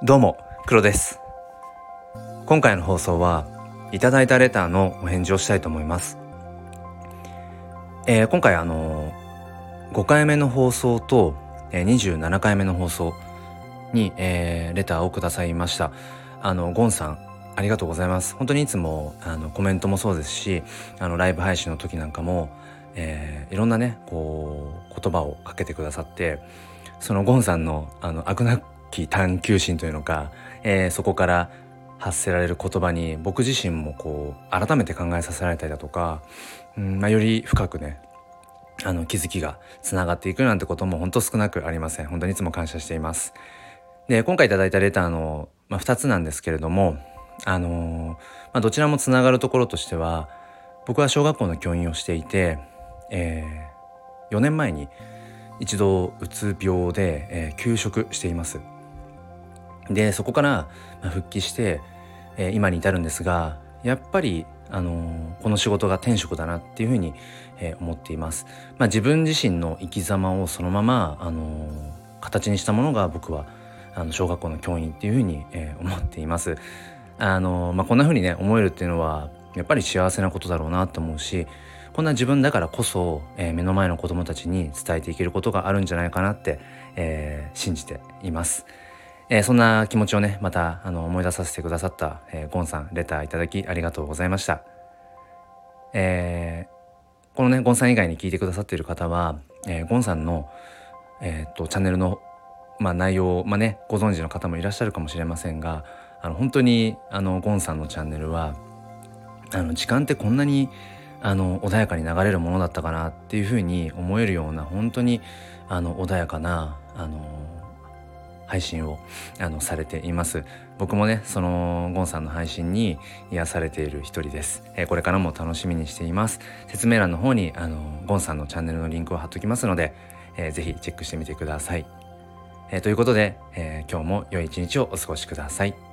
どうも黒です。今回の放送はいただいたレターのお返事をしたいと思います、えー、今回あの5回目の放送と、えー、27回目の放送に、えー、レターをくださいました。あのゴンさんありがとうございます。本当にいつもあのコメントもそうですしあのライブ配信の時なんかもえー、いろんなねこう言葉をかけてくださってそのゴンさんのあの悪なき探求心というのか、えー、そこから発せられる言葉に僕自身もこう改めて考えさせられたりだとか、うんまあ、より深くねあの気づきがつながっていくなんてことも本当少なくありません。本当にいつも感謝しています。で今回頂いたレターの、まあ、2つなんですけれどもあのー、まあ、どちらもつながるところとしては僕は小学校の教員をしていてえー、4年前に一度うつ病で、えー、休職しています。でそこから復帰して、えー、今に至るんですがやっぱり、あのー、この仕事が天職だなっていうふうに、えー、思っています、まあ、自分自身の生き様をそのまま、あの形にしたものが僕はあの小学校の教員っていうふうに、え思っていますあのまあ、こんなふうにね思えるっていうのはやっぱり幸せなことだろうなと思うしこんな自分だからこそ、えー、目の前の子供たちに伝えていけることがあるんじゃないかなって、えー、信じています。えー、そんな気持ちをねまたあの思い出させてくださった、えー、ゴンさんレターいただきありがとうございました。えー、このねゴンさん以外に聞いてくださっている方は、えー、ゴンさんの、えー、っとチャンネルの、まあ、内容をまあねご存知の方もいらっしゃるかもしれませんがあの本当にあのゴンさんのチャンネルはあの時間ってこんなにあの穏やかに流れるものだったかなっていうふうに思えるような本当にあの穏やかなあの配信をあのされています。僕もねそのゴンさんの配信に癒されている一人です、えー、これからも楽しみにしています。説明欄の方にあのゴンさんのチャンネルのリンクを貼っときますので、えー、ぜひチェックしてみてください、えー、ということで、えー、今日も良い一日をお過ごしください。